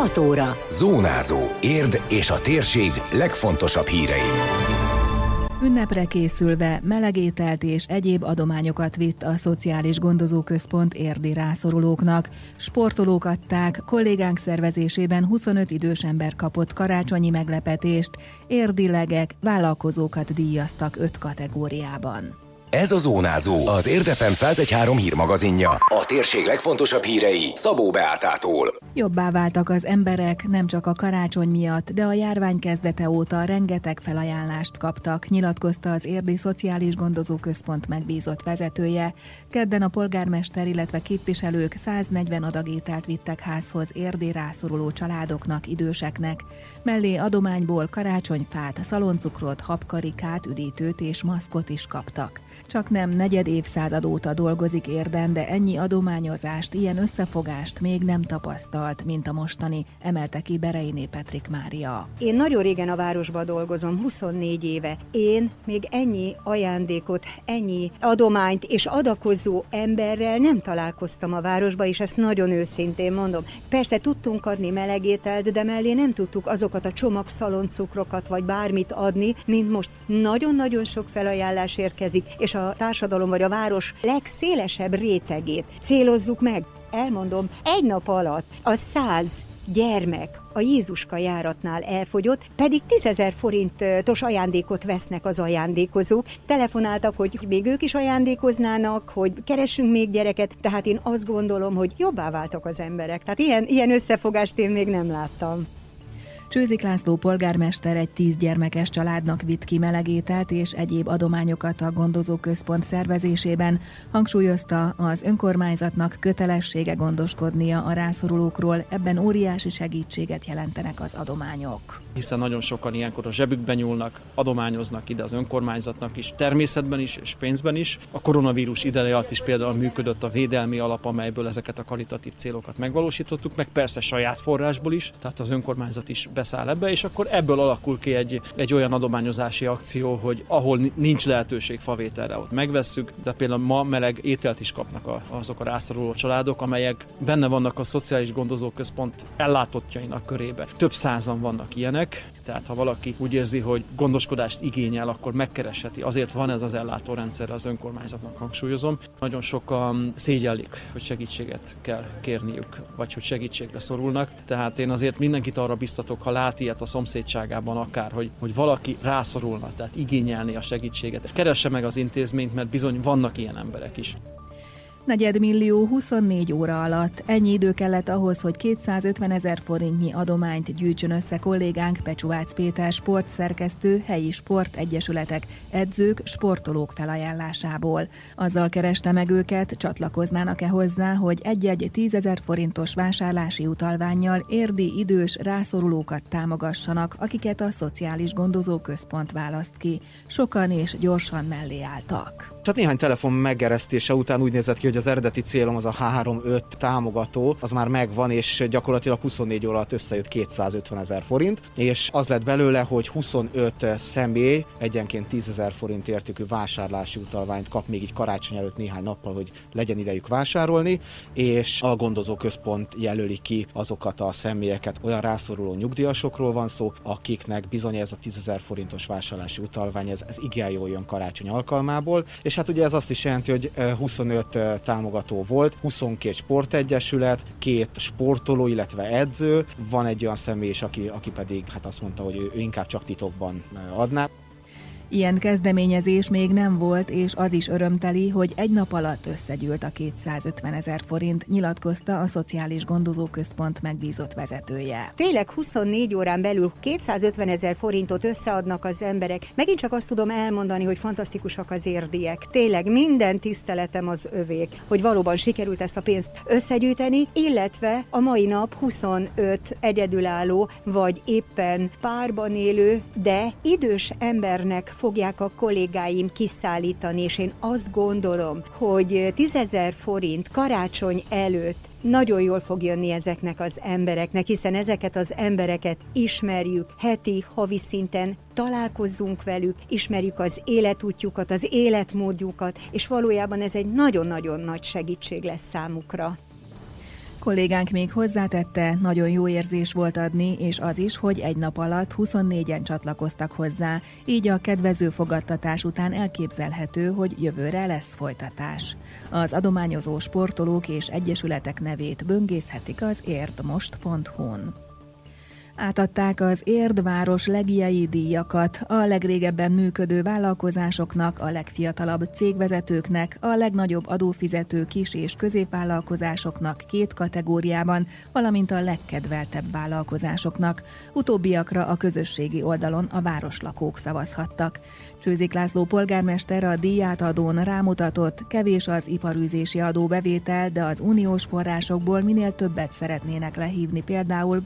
6 óra. Zónázó. Érd és a térség legfontosabb hírei. Ünnepre készülve melegételt és egyéb adományokat vitt a Szociális Gondozóközpont érdi rászorulóknak. Sportolók adták, kollégánk szervezésében 25 idős ember kapott karácsonyi meglepetést, érdilegek, vállalkozókat díjaztak 5 kategóriában. Ez a Zónázó, az Érdefem 1013 hírmagazinja. A térség legfontosabb hírei Szabó Beátától. Jobbá váltak az emberek nem csak a karácsony miatt, de a járvány kezdete óta rengeteg felajánlást kaptak, nyilatkozta az Érdi Szociális Gondozó Központ megbízott vezetője. Kedden a polgármester, illetve képviselők 140 adagételt vittek házhoz érdi rászoruló családoknak, időseknek. Mellé adományból karácsonyfát, szaloncukrot, habkarikát, üdítőt és maszkot is kaptak. Csak nem negyed évszázad óta dolgozik érden, de ennyi adományozást, ilyen összefogást még nem tapasztalt, mint a mostani, emelte ki Bereiné Petrik Mária. Én nagyon régen a városban dolgozom, 24 éve. Én még ennyi ajándékot, ennyi adományt és adakozó emberrel nem találkoztam a városba, és ezt nagyon őszintén mondom. Persze tudtunk adni melegételt, de mellé nem tudtuk azokat a csomagszaloncukrokat vagy bármit adni, mint most. Nagyon-nagyon sok felajánlás érkezik, és a társadalom vagy a város legszélesebb rétegét célozzuk meg. Elmondom, egy nap alatt a száz gyermek a Jézuska járatnál elfogyott, pedig 10 forintos ajándékot vesznek az ajándékozók. Telefonáltak, hogy még ők is ajándékoznának, hogy keressünk még gyereket, tehát én azt gondolom, hogy jobbá váltak az emberek. Tehát ilyen, ilyen összefogást én még nem láttam. Csőzik László polgármester egy tíz gyermekes családnak vitt ki melegételt és egyéb adományokat a gondozóközpont szervezésében. Hangsúlyozta, az önkormányzatnak kötelessége gondoskodnia a rászorulókról, ebben óriási segítséget jelentenek az adományok. Hiszen nagyon sokan ilyenkor a zsebükbe nyúlnak, adományoznak ide az önkormányzatnak is, természetben is és pénzben is. A koronavírus ideje alatt is például működött a védelmi alap, amelyből ezeket a karitatív célokat megvalósítottuk, meg persze saját forrásból is, tehát az önkormányzat is beszáll ebbe, és akkor ebből alakul ki egy, egy olyan adományozási akció, hogy ahol nincs lehetőség favételre, ott megvesszük, de például ma meleg ételt is kapnak a, azok a rászoruló családok, amelyek benne vannak a Szociális Gondozóközpont ellátottjainak körébe. Több százan vannak ilyenek, tehát ha valaki úgy érzi, hogy gondoskodást igényel, akkor megkeresheti. Azért van ez az ellátórendszer az önkormányzatnak, hangsúlyozom. Nagyon sokan szégyellik, hogy segítséget kell kérniük, vagy hogy segítségre szorulnak. Tehát én azért mindenkit arra biztatok, ha lát ilyet a szomszédságában akár, hogy, hogy valaki rászorulna, tehát igényelni a segítséget. Keresse meg az intézményt, mert bizony vannak ilyen emberek is. Negyedmillió 24 óra alatt. Ennyi idő kellett ahhoz, hogy 250 ezer forintnyi adományt gyűjtsön össze kollégánk Pecsuvác Péter sportszerkesztő, helyi sportegyesületek, edzők, sportolók felajánlásából. Azzal kereste meg őket, csatlakoznának-e hozzá, hogy egy-egy 10 ezer forintos vásárlási utalványjal érdi idős rászorulókat támogassanak, akiket a Szociális Gondozó Központ választ ki. Sokan és gyorsan mellé álltak. Csak néhány telefon meggeresztése után úgy nézett ki, hogy az eredeti célom az a 3-5 támogató, az már megvan, és gyakorlatilag 24 óra alatt összejött 250 ezer forint, és az lett belőle, hogy 25 személy egyenként 10 ezer forint értékű vásárlási utalványt kap még így karácsony előtt néhány nappal, hogy legyen idejük vásárolni, és a gondozó központ jelöli ki azokat a személyeket, olyan rászoruló nyugdíjasokról van szó, akiknek bizony ez a 10 ezer forintos vásárlási utalvány, ez, ez igen jól jön karácsony alkalmából, és hát ugye ez azt is jelenti, hogy 25 támogató volt, 22 sportegyesület, két sportoló, illetve edző, van egy olyan személy is, aki, aki pedig hát azt mondta, hogy ő, ő inkább csak titokban adná. Ilyen kezdeményezés még nem volt, és az is örömteli, hogy egy nap alatt összegyűlt a 250 ezer forint, nyilatkozta a Szociális Gondozóközpont megbízott vezetője. Tényleg 24 órán belül 250 ezer forintot összeadnak az emberek. Megint csak azt tudom elmondani, hogy fantasztikusak az érdiek. Tényleg minden tiszteletem az övék, hogy valóban sikerült ezt a pénzt összegyűjteni, illetve a mai nap 25 egyedülálló, vagy éppen párban élő, de idős embernek fogják a kollégáim kiszállítani, és én azt gondolom, hogy 10 forint karácsony előtt nagyon jól fog jönni ezeknek az embereknek, hiszen ezeket az embereket ismerjük heti, havi szinten, találkozzunk velük, ismerjük az életútjukat, az életmódjukat, és valójában ez egy nagyon-nagyon nagy segítség lesz számukra. Kollégánk még hozzátette, nagyon jó érzés volt adni, és az is, hogy egy nap alatt 24-en csatlakoztak hozzá, így a kedvező fogadtatás után elképzelhető, hogy jövőre lesz folytatás. Az adományozó sportolók és egyesületek nevét böngészhetik az érdmost.hu-n. Átadták az Érdváros legiai díjakat a legrégebben működő vállalkozásoknak, a legfiatalabb cégvezetőknek, a legnagyobb adófizető kis- és középvállalkozásoknak két kategóriában, valamint a legkedveltebb vállalkozásoknak. Utóbbiakra a közösségi oldalon a városlakók szavazhattak. Csőzik László polgármester a díjátadón rámutatott, kevés az iparűzési adóbevétel, de az uniós forrásokból minél többet szeretnének lehívni például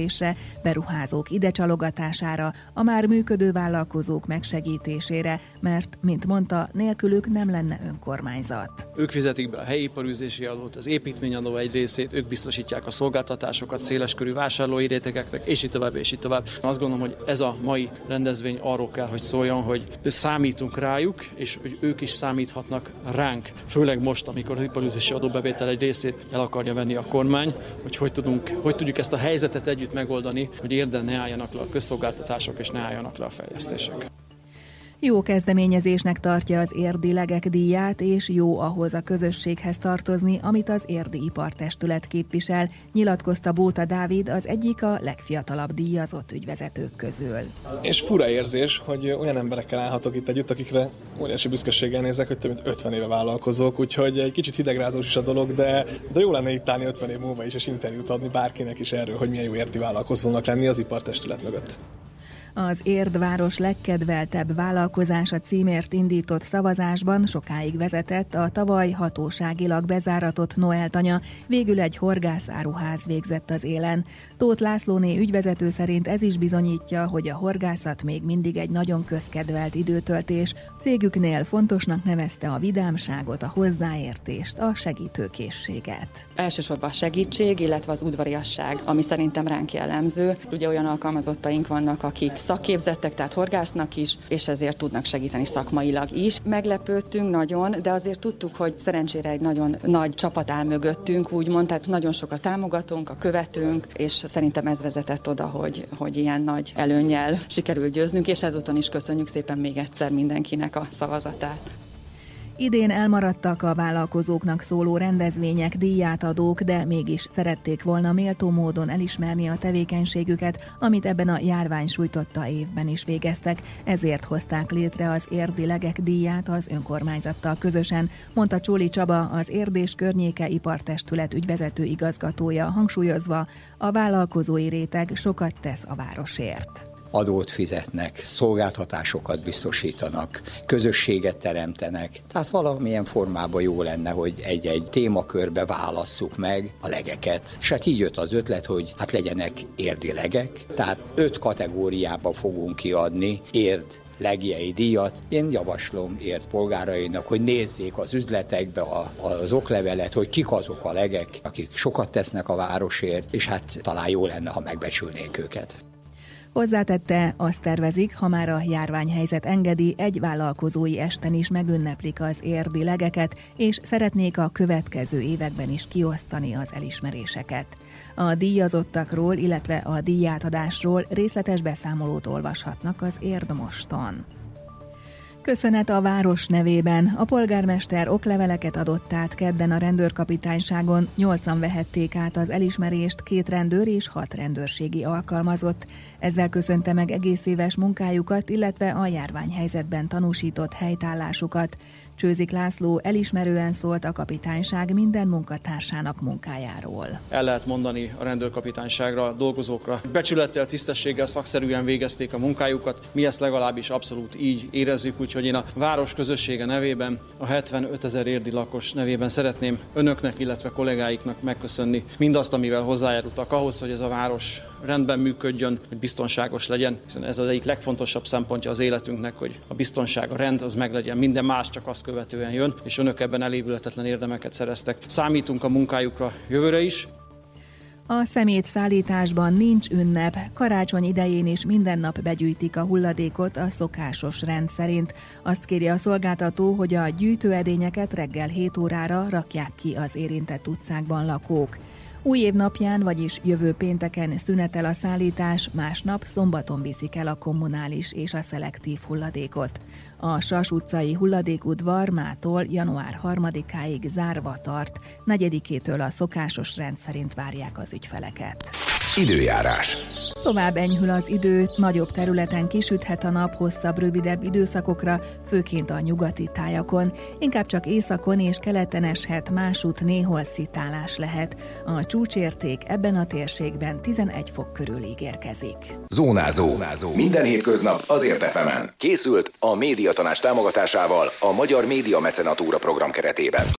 gazdaságfejlesztésre, beruházók ide csalogatására, a már működő vállalkozók megsegítésére, mert, mint mondta, nélkülük nem lenne önkormányzat. Ők fizetik be a helyi iparűzési adót, az építményadó egy részét, ők biztosítják a szolgáltatásokat széleskörű vásárlói rétegeknek, és így tovább, és így tovább. Azt gondolom, hogy ez a mai rendezvény arról kell, hogy szól, szóljon, hogy számítunk rájuk, és hogy ők is számíthatnak ránk. Főleg most, amikor az iparűzési adóbevétel egy részét el akarja venni a kormány, hogy hogy, tudunk, hogy tudjuk ezt a helyzetet együtt megoldani, hogy érden ne álljanak le a közszolgáltatások, és ne álljanak le a fejlesztések. Jó kezdeményezésnek tartja az érdi legek díját, és jó ahhoz a közösséghez tartozni, amit az érdi ipartestület képvisel, nyilatkozta Bóta Dávid, az egyik a legfiatalabb díjazott ügyvezetők közül. És fura érzés, hogy olyan emberekkel állhatok itt együtt, akikre óriási büszkeséggel nézek, hogy több mint 50 éve vállalkozók, úgyhogy egy kicsit hidegrázós is a dolog, de, de jó lenne itt állni 50 év múlva is, és interjút adni bárkinek is erről, hogy milyen jó érti vállalkozónak lenni az ipartestület mögött. Az Érdváros legkedveltebb vállalkozása címért indított szavazásban sokáig vezetett a tavaly hatóságilag bezáratott Noeltanya, végül egy horgászáruház végzett az élen. Tóth Lászlóné ügyvezető szerint ez is bizonyítja, hogy a horgászat még mindig egy nagyon közkedvelt időtöltés. Cégüknél fontosnak nevezte a vidámságot, a hozzáértést, a segítőkészséget. Elsősorban a segítség, illetve az udvariasság, ami szerintem ránk jellemző. Ugye olyan alkalmazottaink vannak, akik szakképzettek, tehát horgásznak is, és ezért tudnak segíteni szakmailag is. Meglepődtünk nagyon, de azért tudtuk, hogy szerencsére egy nagyon nagy csapat áll mögöttünk, úgymond, tehát nagyon sokat támogatunk, a követünk, és szerintem ez vezetett oda, hogy, hogy ilyen nagy előnyel sikerült győznünk, és ezúton is köszönjük szépen még egyszer mindenkinek a szavazatát. Idén elmaradtak a vállalkozóknak szóló rendezvények, díjátadók, de mégis szerették volna méltó módon elismerni a tevékenységüket, amit ebben a járvány sújtotta évben is végeztek, ezért hozták létre az érdi legek díját az önkormányzattal közösen, mondta Csóli Csaba, az Érdés Környéke Ipartestület ügyvezető igazgatója, hangsúlyozva, a vállalkozói réteg sokat tesz a városért adót fizetnek, szolgáltatásokat biztosítanak, közösséget teremtenek. Tehát valamilyen formában jó lenne, hogy egy-egy témakörbe válasszuk meg a legeket. És hát így jött az ötlet, hogy hát legyenek érdi legek, tehát öt kategóriába fogunk kiadni érd legjei díjat. Én javaslom ért polgárainak, hogy nézzék az üzletekbe a, az oklevelet, hogy kik azok a legek, akik sokat tesznek a városért, és hát talán jó lenne, ha megbecsülnék őket. Hozzátette, azt tervezik, ha már a járványhelyzet engedi, egy vállalkozói esten is megünneplik az érdi legeket, és szeretnék a következő években is kiosztani az elismeréseket. A díjazottakról, illetve a díjátadásról részletes beszámolót olvashatnak az Érdmoston. Köszönet a város nevében. A polgármester okleveleket adott át kedden a rendőrkapitányságon, nyolcan vehették át az elismerést, két rendőr és hat rendőrségi alkalmazott. Ezzel köszönte meg egész éves munkájukat, illetve a járványhelyzetben tanúsított helytállásukat. Csőzik László elismerően szólt a kapitányság minden munkatársának munkájáról. El lehet mondani a rendőrkapitányságra, dolgozókra. Becsülettel, tisztességgel, szakszerűen végezték a munkájukat. Mi ezt legalábbis abszolút így érezzük, úgyhogy én a város közössége nevében, a 75 ezer érdi lakos nevében szeretném önöknek, illetve kollégáiknak megköszönni mindazt, amivel hozzájárultak ahhoz, hogy ez a város rendben működjön, hogy biztonságos legyen, hiszen ez az egyik legfontosabb szempontja az életünknek, hogy a biztonság, a rend az meglegyen, minden más csak azt követően jön, és önök ebben elévületetlen érdemeket szereztek. Számítunk a munkájukra jövőre is, A szemét szállításban nincs ünnep, karácsony idején is minden nap begyűjtik a hulladékot a szokásos rend szerint. Azt kéri a szolgáltató, hogy a gyűjtőedényeket reggel 7 órára rakják ki az érintett utcákban lakók. Új év napján, vagyis jövő pénteken szünetel a szállítás, másnap szombaton viszik el a kommunális és a szelektív hulladékot. A Sas utcai hulladékudvar mától január 3-áig zárva tart, negyedikétől a szokásos rend szerint várják az ügyfeleket. Időjárás. Tovább enyhül az idő, nagyobb területen kisüthet a nap hosszabb, rövidebb időszakokra, főként a nyugati tájakon. Inkább csak északon és keleten eshet, másút néhol szitálás lehet. A csúcsérték ebben a térségben 11 fok körül ígérkezik. Zónázó. Zónázó. Minden hétköznap azért efemen. Készült a médiatanás támogatásával a Magyar Média Mecenatúra program keretében.